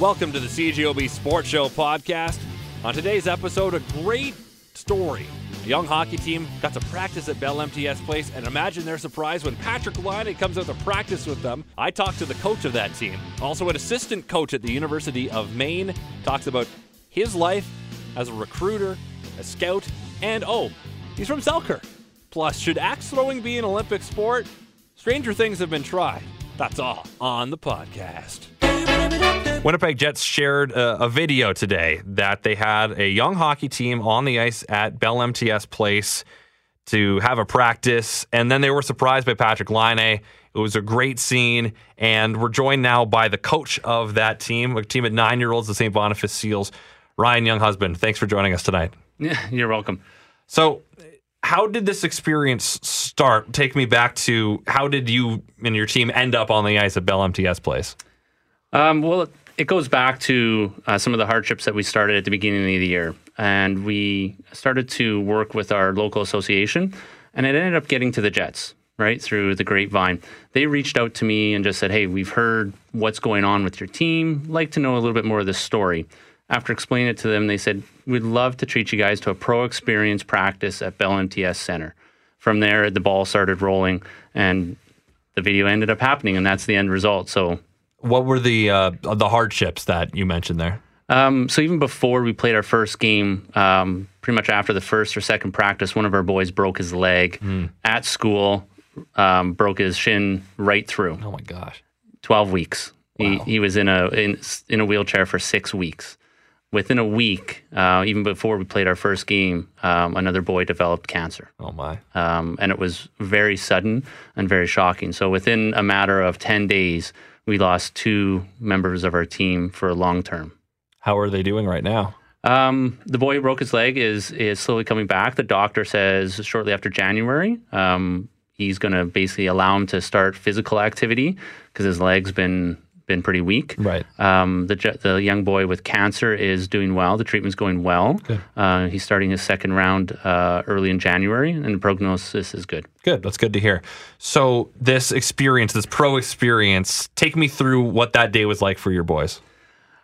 Welcome to the CJOB Sports Show podcast. On today's episode, a great story. A young hockey team got to practice at Bell MTS Place, and imagine their surprise when Patrick Laine comes out to practice with them. I talked to the coach of that team, also an assistant coach at the University of Maine, talks about his life as a recruiter, a scout, and oh, he's from Selkirk. Plus, should axe throwing be an Olympic sport? Stranger things have been tried. That's all on the podcast. Winnipeg Jets shared a, a, video today that they had a young hockey team on the ice at Bell MTS Place to have a practice, and then they were surprised by Patrick Laine. It was a great scene, and we're joined now by the coach of that team, a team of nine year olds, the St. Boniface Seals, Ryan Younghusband. Thanks for joining us tonight. Yeah, you're welcome. So, how did this experience start? Take me back to how did you and your team end up on the ice at Bell MTS Place? Um, well, it goes back to uh, some of the hardships that we started at the beginning of the year. And we started to work with our local association, and it ended up getting to the Jets, right, through the grapevine. They reached out to me and just said, Hey, we've heard what's going on with your team. Like to know a little bit more of the story. After explaining it to them, they said, We'd love to treat you guys to a pro experience practice at Bell MTS Center. From there, the ball started rolling, and the video ended up happening, and that's the end result. So what were the uh, the hardships that you mentioned there? Um, so even before we played our first game, um, pretty much after the first or second practice, one of our boys broke his leg mm. at school, um, broke his shin right through. Oh my gosh! Twelve weeks. Wow. He he was in a in, in a wheelchair for six weeks. Within a week, uh, even before we played our first game, um, another boy developed cancer. Oh my! Um, and it was very sudden and very shocking. So within a matter of ten days, we lost two members of our team for a long term. How are they doing right now? Um, the boy who broke his leg is is slowly coming back. The doctor says shortly after January, um, he's going to basically allow him to start physical activity because his leg's been been pretty weak. Right. Um, the the young boy with cancer is doing well. The treatment's going well. Uh, he's starting his second round uh, early in January, and the prognosis is good. Good. That's good to hear. So this experience, this pro experience, take me through what that day was like for your boys.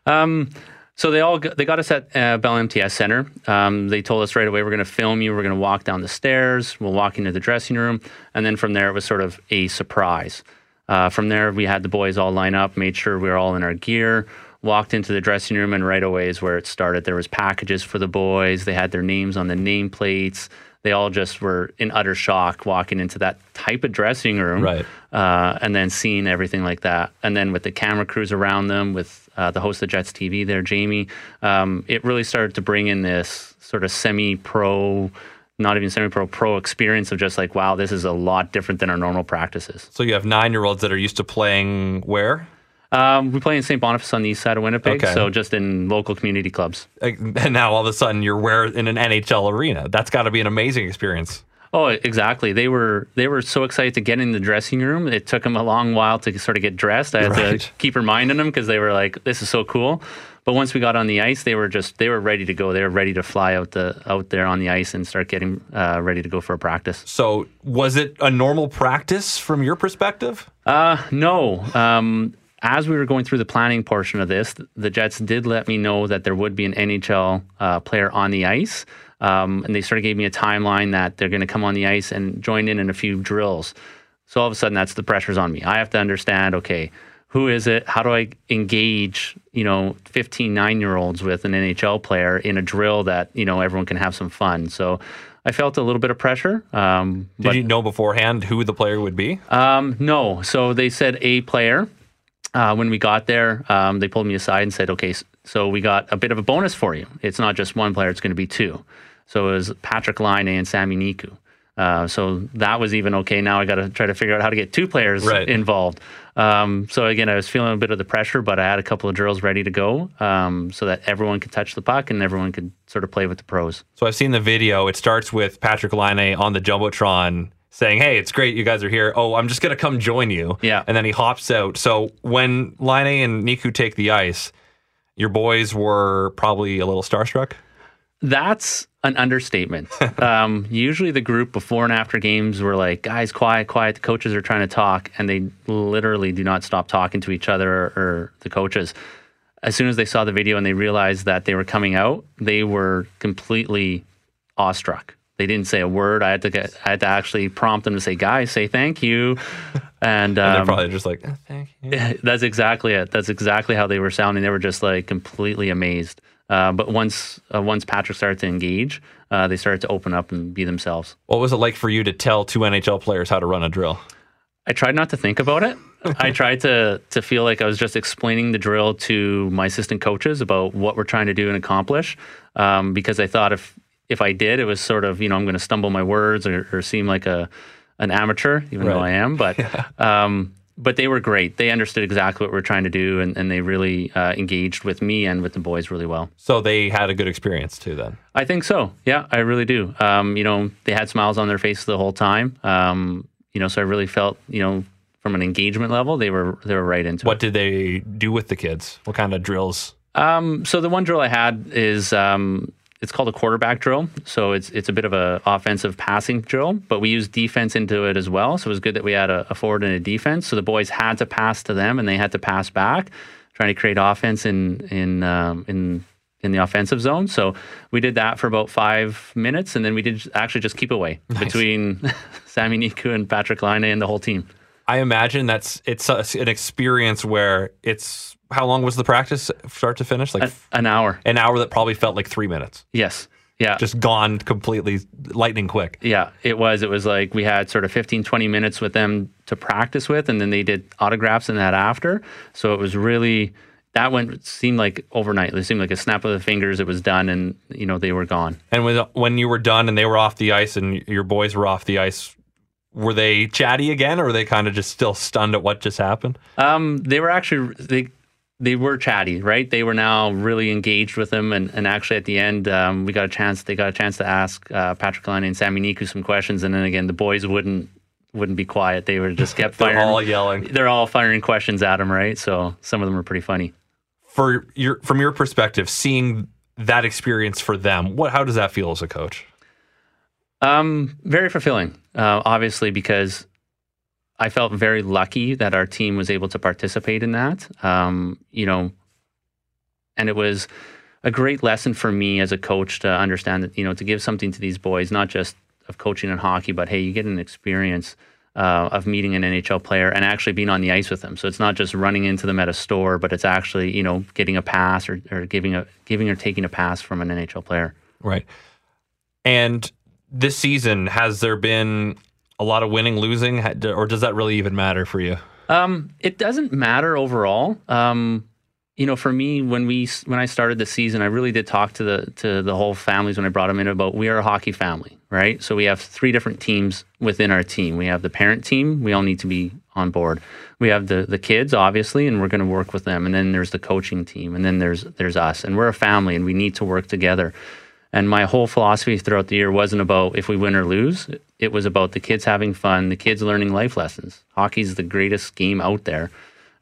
Um, so they all got, they got us at uh, Bell MTS Center. Um, they told us right away we're going to film you. We're going to walk down the stairs. We'll walk into the dressing room, and then from there it was sort of a surprise. Uh, from there, we had the boys all line up, made sure we were all in our gear, walked into the dressing room, and right away is where it started. There was packages for the boys. They had their names on the nameplates. They all just were in utter shock walking into that type of dressing room, right? Uh, and then seeing everything like that, and then with the camera crews around them, with uh, the host of Jets TV there, Jamie, um, it really started to bring in this sort of semi-pro not even semi-pro pro experience of just like wow this is a lot different than our normal practices so you have nine year olds that are used to playing where um, we play in St. Boniface on the east side of Winnipeg, okay. so just in local community clubs. And now all of a sudden you're where in an NHL arena. That's got to be an amazing experience. Oh, exactly. They were they were so excited to get in the dressing room. It took them a long while to sort of get dressed. I had right. to keep reminding them because they were like, "This is so cool." But once we got on the ice, they were just they were ready to go. They were ready to fly out the out there on the ice and start getting uh, ready to go for a practice. So was it a normal practice from your perspective? Uh, no. Um, as we were going through the planning portion of this, the Jets did let me know that there would be an NHL uh, player on the ice. Um, and they sort of gave me a timeline that they're going to come on the ice and join in in a few drills. So all of a sudden, that's the pressure's on me. I have to understand, okay, who is it? How do I engage, you know, 15 nine year olds with an NHL player in a drill that, you know, everyone can have some fun? So I felt a little bit of pressure. Um, Did but, you know beforehand who the player would be? Um, no. So they said a player. Uh, when we got there, um, they pulled me aside and said, okay, so we got a bit of a bonus for you. It's not just one player, it's going to be two. So it was Patrick Laine and Sami Niku. Uh, so that was even okay. Now I got to try to figure out how to get two players right. involved. Um, so again, I was feeling a bit of the pressure, but I had a couple of drills ready to go um, so that everyone could touch the puck and everyone could sort of play with the pros. So I've seen the video. It starts with Patrick Laine on the jumbotron saying, "Hey, it's great you guys are here. Oh, I'm just gonna come join you." Yeah, and then he hops out. So when Laine and Niku take the ice, your boys were probably a little starstruck. That's an understatement. um, usually, the group before and after games were like, guys, quiet, quiet. The coaches are trying to talk, and they literally do not stop talking to each other or, or the coaches. as soon as they saw the video and they realized that they were coming out, they were completely awestruck. They didn't say a word. I had to get, I had to actually prompt them to say, "Guys, say thank you." And, um, And they're probably just like, "Oh, thank you. that's exactly it. That's exactly how they were sounding. They were just like completely amazed. Uh, but once uh, once Patrick started to engage, uh, they started to open up and be themselves. What was it like for you to tell two NHL players how to run a drill? I tried not to think about it. I tried to to feel like I was just explaining the drill to my assistant coaches about what we're trying to do and accomplish, um, because I thought if if I did, it was sort of you know I'm going to stumble my words or, or seem like a an amateur, even though I am. But um, but they were great. They understood exactly what we're trying to do, and, and they really uh, engaged with me and with the boys really well. So they had a good experience too then. I think so. Yeah, I really do. Um, you know, they had smiles on their faces the whole time. Um, you know, so I really felt, you know, from an engagement level, they were they were right into What did they do with the kids? What kind of drills? Um, so the one drill I had is um, it's called a quarterback drill. So it's it's a bit of a offensive passing drill, but we use defense into it as well. So it was good that we had a, a forward and a defense. So the boys had to pass to them, and they had to pass back, trying to create offense in in um, in in the offensive zone. So we did that for about five minutes, and then we did actually just keep away between Sami Niku and Patrick Laine and the whole team. I imagine that's it's a, an experience where it's how long was the practice start to finish? Like A- an hour. an hour that probably felt like three minutes. Yes. Yeah. Just gone completely lightning quick. Yeah, it was. It was like we had sort of 15, 20 minutes with them to practice with, and then they did autographs and that after. So it was really, that went, seemed like overnight. It seemed like a snap of the fingers, it was done, and, you know, they were gone. And when when you were done and they were off the ice and your boys were off the ice, were they chatty again or were they kind of just still stunned at what just happened? Um, they were actually, they, they were chatty, right? They were now really engaged with them, and, and actually at the end, um, we got a chance. They got a chance to ask uh, Patrick Laine and Sami Niku some questions, and then again, the boys wouldn't wouldn't be quiet. They were just kept They're firing. all yelling. they're all firing questions at him, right? So some of them were pretty funny. For your from your perspective, seeing that experience for them, what how does that feel as a coach? Um, very fulfilling, uh, obviously, because I felt very lucky that our team was able to participate in that. Um, you know, and it was a great lesson for me as a coach to understand that you know to give something to these boys, not just of coaching and hockey, but hey, you get an experience. Uh, of meeting an NHL player and actually being on the ice with them, so it's not just running into them at a store, but it's actually you know getting a pass or, or giving a giving or taking a pass from an NHL player. Right. And this season, has there been a lot of winning, losing, or does that really even matter for you? Um, it doesn't matter overall. Um, you know, for me, when we when I started the season, I really did talk to the to the whole families when I brought them in about we are a hockey family, right? So we have three different teams within our team. We have the parent team. We all need to be on board. We have the the kids, obviously, and we're going to work with them. And then there's the coaching team, and then there's there's us, and we're a family, and we need to work together. And my whole philosophy throughout the year wasn't about if we win or lose. It was about the kids having fun, the kids learning life lessons. Hockey's the greatest game out there,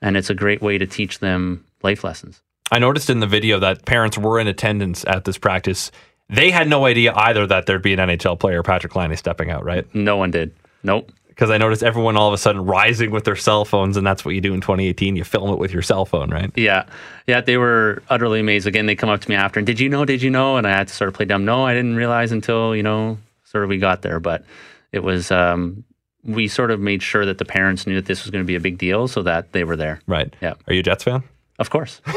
and it's a great way to teach them life lessons. I noticed in the video that parents were in attendance at this practice. They had no idea either that there'd be an NHL player, Patrick Laine, stepping out, right? No one did. Nope. Because I noticed everyone all of a sudden rising with their cell phones, and that's what you do in 2018. You film it with your cell phone, right? Yeah. Yeah, they were utterly amazed. Again, they come up to me after and did you know, did you know? And I had to sort of play dumb. No, I didn't realize until, you know, sort of we got there. But it was um we sort of made sure that the parents knew that this was going to be a big deal so that they were there. Right. Yeah. Are you a Jets fan? Of course.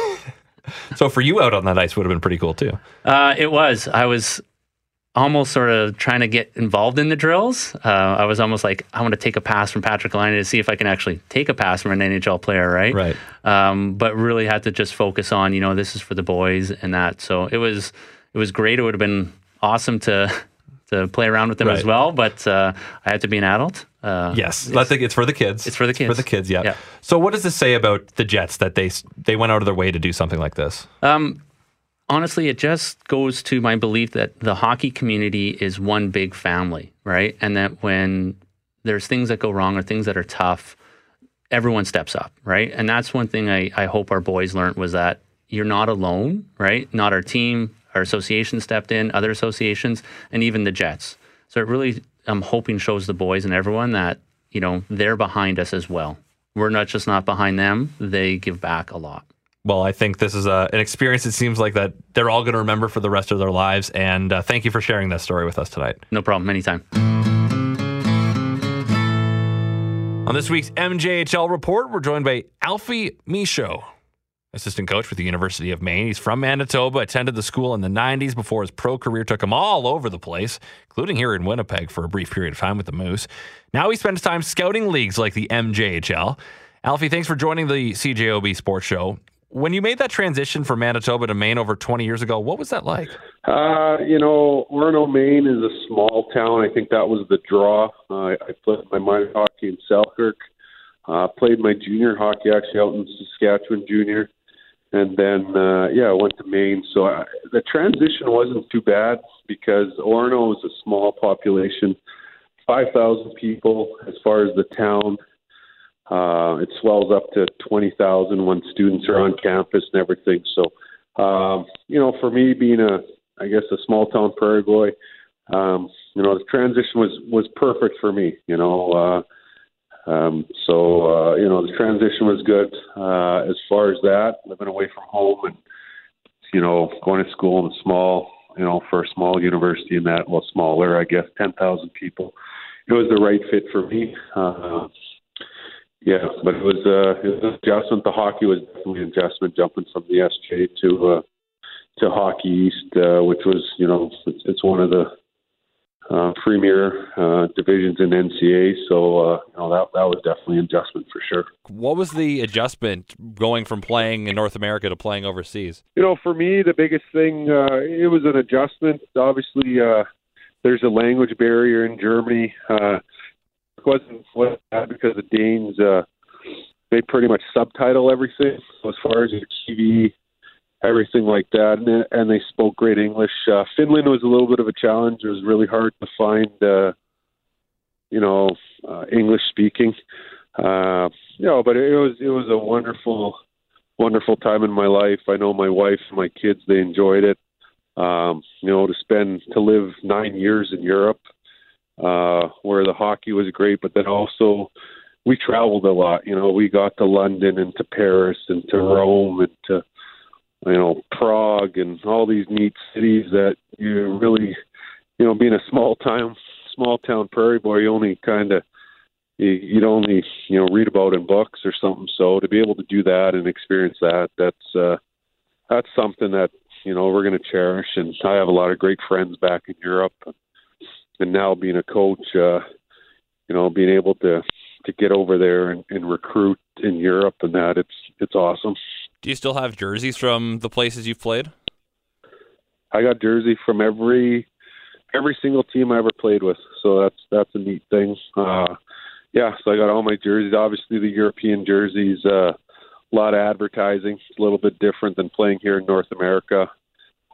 So for you out on that ice would have been pretty cool too. Uh, it was. I was almost sort of trying to get involved in the drills. Uh, I was almost like, I want to take a pass from Patrick Laine to see if I can actually take a pass from an NHL player, right? Right. Um, but really had to just focus on, you know, this is for the boys and that. So it was, it was great. It would have been awesome to to play around with them as well, but uh, I had to be an adult. Uh, Yes, I think it's for the kids. It's for the kids. For the kids, yeah. Yeah. So what does this say about the Jets that they they went out of their way to do something like this? Um, honestly, it just goes to my belief that the hockey community is one big family, right? And that when there's things that go wrong or things that are tough, everyone steps up, right? And that's one thing I, I hope our boys learned was that you're not alone, right? Not our team, our association stepped in, other associations, and even the Jets. So it really, I'm hoping, shows the boys and everyone that, you know, they're behind us as well. We're not just not behind them, they give back a lot. Well, I think this is a, an experience. It seems like that they're all going to remember for the rest of their lives. And uh, thank you for sharing that story with us tonight. No problem. Anytime. On this week's MJHL report, we're joined by Alfie Michaud, assistant coach with the University of Maine. He's from Manitoba, attended the school in the 90s before his pro career took him all over the place, including here in Winnipeg for a brief period of time with the Moose. Now he spends time scouting leagues like the MJHL. Alfie, thanks for joining the CJOB Sports Show. When you made that transition from Manitoba to Maine over 20 years ago, what was that like? Uh, you know, Orono, Maine is a small town. I think that was the draw. Uh, I played my minor hockey in Selkirk. Uh, played my junior hockey actually out in Saskatchewan junior. And then, uh, yeah, I went to Maine. So I, the transition wasn't too bad because Orono is a small population, 5,000 people as far as the town. Uh, it swells up to 20,000 when students are on campus and everything. So, um, you know, for me being a, I guess, a small town prairie boy, um, you know, the transition was was perfect for me. You know, uh, um, so uh, you know, the transition was good uh, as far as that. Living away from home and you know, going to school in a small, you know, for a small university in that, well, smaller, I guess, 10,000 people. It was the right fit for me. Uh, yeah, but it was uh, it was an adjustment. The hockey was definitely an adjustment, jumping from the SJ to uh, to Hockey East, uh, which was you know it's, it's one of the uh, premier uh, divisions in NCAA. So uh, you know that that was definitely an adjustment for sure. What was the adjustment going from playing in North America to playing overseas? You know, for me, the biggest thing uh, it was an adjustment. Obviously, uh, there's a language barrier in Germany. Uh, wasn't was bad because the Danes uh, they pretty much subtitle everything so as far as your TV, everything like that, and, and they spoke great English. Uh, Finland was a little bit of a challenge. It was really hard to find, uh, you know, uh, English speaking. Uh, you know, but it was it was a wonderful, wonderful time in my life. I know my wife and my kids they enjoyed it. Um, you know, to spend to live nine years in Europe uh, where the hockey was great, but then also we traveled a lot. You know, we got to London and to Paris and to Rome and to you know Prague and all these neat cities that you really, you know, being a small town small town prairie boy, you only kind of you, you'd only you know read about in books or something. So to be able to do that and experience that, that's uh, that's something that you know we're going to cherish. And I have a lot of great friends back in Europe and now being a coach, uh, you know, being able to to get over there and, and recruit in Europe and that it's it's awesome. Do you still have jerseys from the places you've played? I got jersey from every every single team I ever played with, so that's that's a neat thing. Uh, yeah, so I got all my jerseys. Obviously, the European jerseys, uh, a lot of advertising. It's a little bit different than playing here in North America.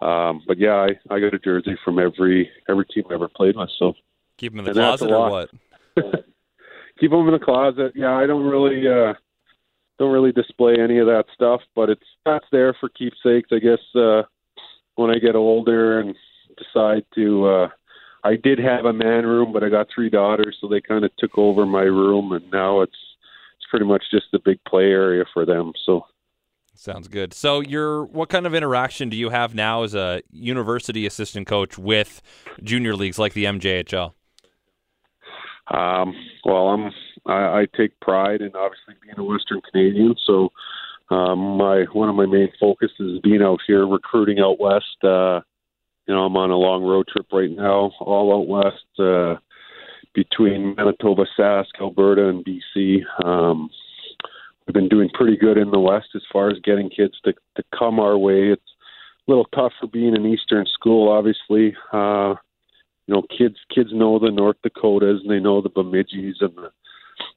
Um, but yeah, I, I got a jersey from every every team I ever played with. So keep them in the closet or what? keep them in the closet. Yeah, I don't really uh, don't really display any of that stuff, but it's that's there for keepsakes. I guess uh, when I get older and decide to. Uh, I did have a man room, but I got three daughters, so they kind of took over my room, and now it's it's pretty much just a big play area for them. So Sounds good. So, you're what kind of interaction do you have now as a university assistant coach with junior leagues like the MJHL? Um, well, I'm I, I take pride in obviously being a Western Canadian. So, um, my one of my main focuses is being out here recruiting out west. Uh, you know, I'm on a long road trip right now, all out west uh, between Manitoba, Sask, Alberta, and BC. Um, we've been doing pretty good in the West as far as getting kids to to come our way. It's a little tough for being an Eastern school, obviously. Uh, you know, kids kids know the North Dakotas and they know the Bemidji's and the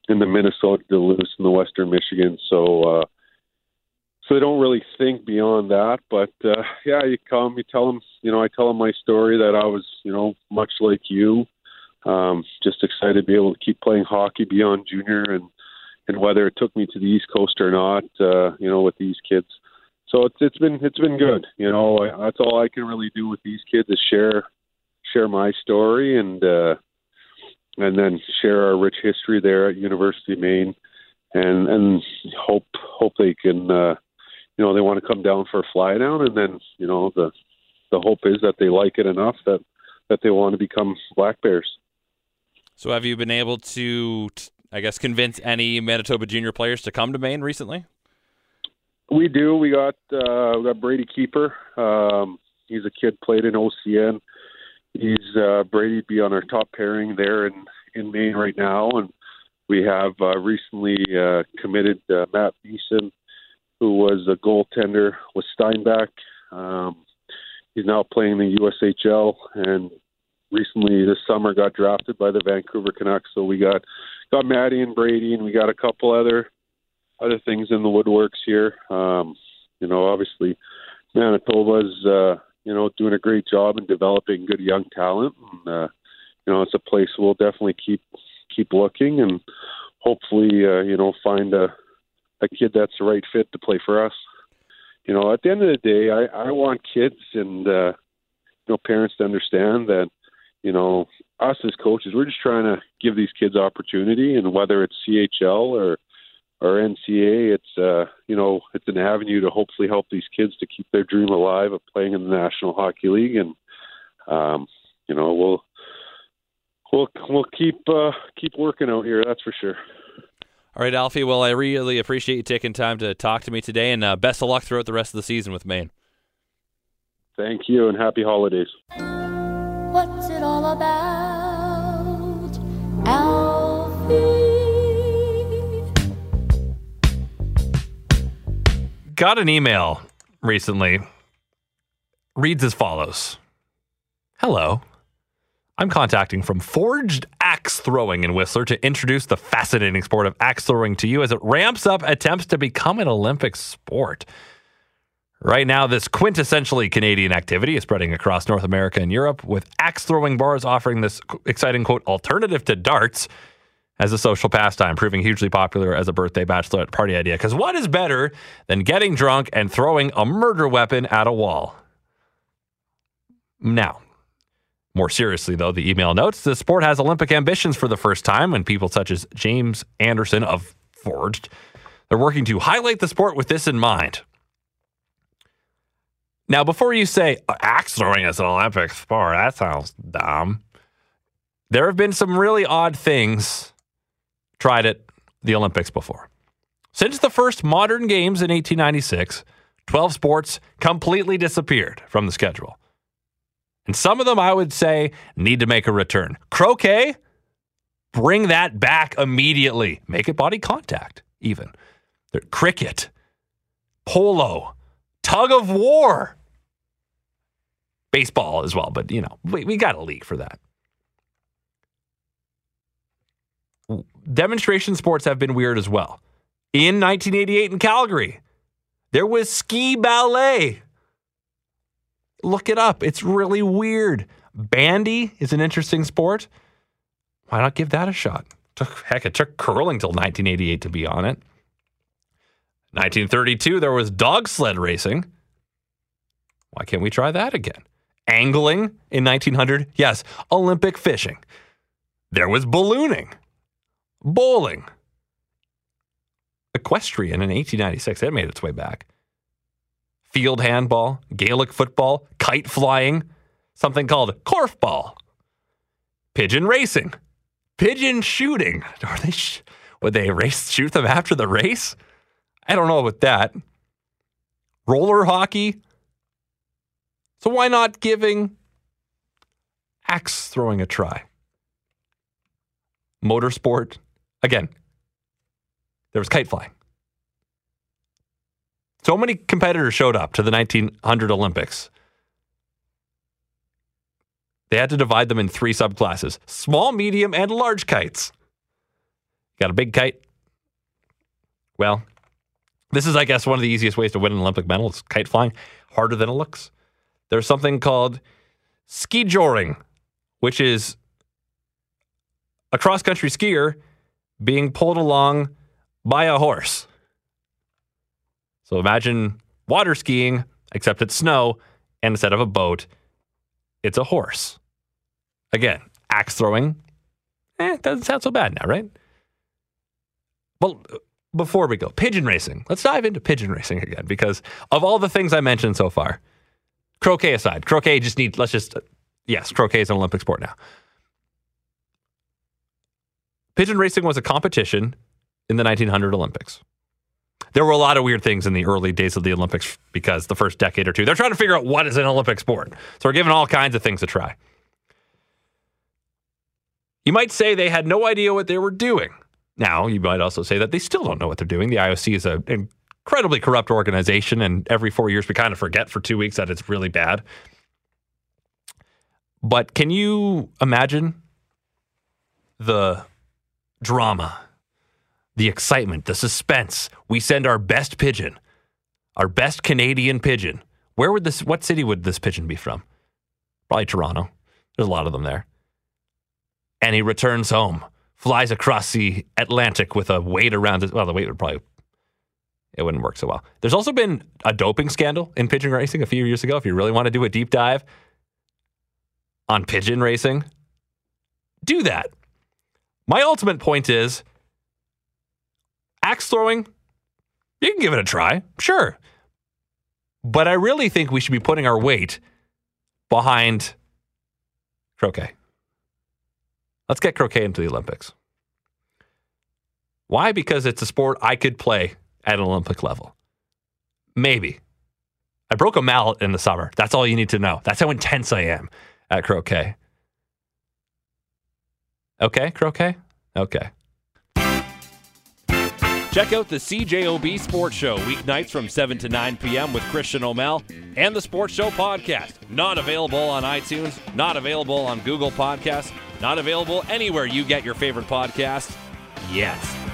and the Minnesota Duluth and the Western Michigan. So uh, so they don't really think beyond that. But uh, yeah, you come, you tell them, you know, I tell them my story that I was, you know, much like you, um, just excited to be able to keep playing hockey beyond junior and and whether it took me to the East Coast or not, uh, you know, with these kids. So it's it's been it's been good. You know, I, that's all I can really do with these kids is share share my story and uh, and then share our rich history there at University of Maine, and and hope hope they can uh, you know they want to come down for a fly down, and then you know the the hope is that they like it enough that that they want to become black bears. So, have you been able to, I guess, convince any Manitoba junior players to come to Maine recently? We do. We got uh, we got Brady Keeper. Um, he's a kid played in OCN. He's uh, Brady be on our top pairing there in in Maine right now, and we have uh, recently uh, committed uh, Matt Thiessen, who was a goaltender with Steinbach. Um, he's now playing the USHL, and recently this summer got drafted by the Vancouver Canucks. So we got got Maddie and Brady, and we got a couple other other things in the woodworks here. Um, you know, obviously Manitoba's uh, you know doing a great job in developing good young talent. And, uh, you know, it's a place we'll definitely keep keep looking and hopefully uh, you know find a a kid that's the right fit to play for us. You know, at the end of the day, I, I want kids and uh, you know parents to understand that you know us as coaches, we're just trying to give these kids opportunity, and whether it's CHL or or NCAA, it's uh, you know it's an avenue to hopefully help these kids to keep their dream alive of playing in the National Hockey League, and um, you know we'll we'll we'll keep uh, keep working out here. That's for sure. All right, Alfie. Well, I really appreciate you taking time to talk to me today, and uh, best of luck throughout the rest of the season with Maine. Thank you, and happy holidays. What's it all about, Alfie? Got an email recently. Reads as follows Hello. I'm contacting from Forged Axe Throwing in Whistler to introduce the fascinating sport of axe throwing to you as it ramps up attempts to become an Olympic sport. Right now, this quintessentially Canadian activity is spreading across North America and Europe, with axe throwing bars offering this exciting, quote, alternative to darts as a social pastime, proving hugely popular as a birthday bachelorette party idea. Because what is better than getting drunk and throwing a murder weapon at a wall? Now, more seriously, though, the email notes the sport has Olympic ambitions for the first time when people such as James Anderson of Forged. They're working to highlight the sport with this in mind. Now, before you say uh, axe throwing is an Olympic sport, that sounds dumb. There have been some really odd things tried at the Olympics before. Since the first modern games in 1896, 12 sports completely disappeared from the schedule. And some of them I would say need to make a return. Croquet, bring that back immediately. Make it body contact, even. Cricket, polo, tug of war, baseball as well. But, you know, we, we got a league for that. Demonstration sports have been weird as well. In 1988 in Calgary, there was ski ballet. Look it up. It's really weird. Bandy is an interesting sport. Why not give that a shot? Heck, it took curling till 1988 to be on it. 1932, there was dog sled racing. Why can't we try that again? Angling in 1900, yes. Olympic fishing. There was ballooning, bowling, equestrian in 1896. That made its way back field handball, Gaelic football, kite flying, something called korfball, pigeon racing, pigeon shooting. Are they sh- would they race shoot them after the race? I don't know about that. Roller hockey. So why not giving axe throwing a try? Motorsport. Again, there was kite flying. So many competitors showed up to the 1900 Olympics. They had to divide them in three subclasses small, medium, and large kites. Got a big kite? Well, this is, I guess, one of the easiest ways to win an Olympic medal. It's kite flying, harder than it looks. There's something called ski joring, which is a cross country skier being pulled along by a horse. So imagine water skiing, except it's snow, and instead of a boat, it's a horse. Again, axe throwing, eh, doesn't sound so bad now, right? Well, before we go, pigeon racing. Let's dive into pigeon racing again because of all the things I mentioned so far, croquet aside, croquet just need, let's just, yes, croquet is an Olympic sport now. Pigeon racing was a competition in the 1900 Olympics. There were a lot of weird things in the early days of the Olympics because the first decade or two, they're trying to figure out what is an Olympic sport. So we're giving all kinds of things a try. You might say they had no idea what they were doing. Now, you might also say that they still don't know what they're doing. The IOC is an incredibly corrupt organization, and every four years we kind of forget for two weeks that it's really bad. But can you imagine the drama, the excitement, the suspense? We send our best pigeon, our best Canadian pigeon. Where would this, what city would this pigeon be from? Probably Toronto. There's a lot of them there. And he returns home flies across the Atlantic with a weight around it. Well, the weight would probably it wouldn't work so well. There's also been a doping scandal in pigeon racing a few years ago. If you really want to do a deep dive on pigeon racing, do that. My ultimate point is axe throwing, you can give it a try, sure. But I really think we should be putting our weight behind croquet. Let's get croquet into the Olympics. Why? Because it's a sport I could play at an Olympic level. Maybe. I broke a mallet in the summer. That's all you need to know. That's how intense I am at croquet. Okay, croquet? Okay. Check out the CJOB Sports Show weeknights from 7 to 9 p.m. with Christian O'Mel and the Sports Show podcast. Not available on iTunes, not available on Google Podcasts, not available anywhere you get your favorite podcast yet.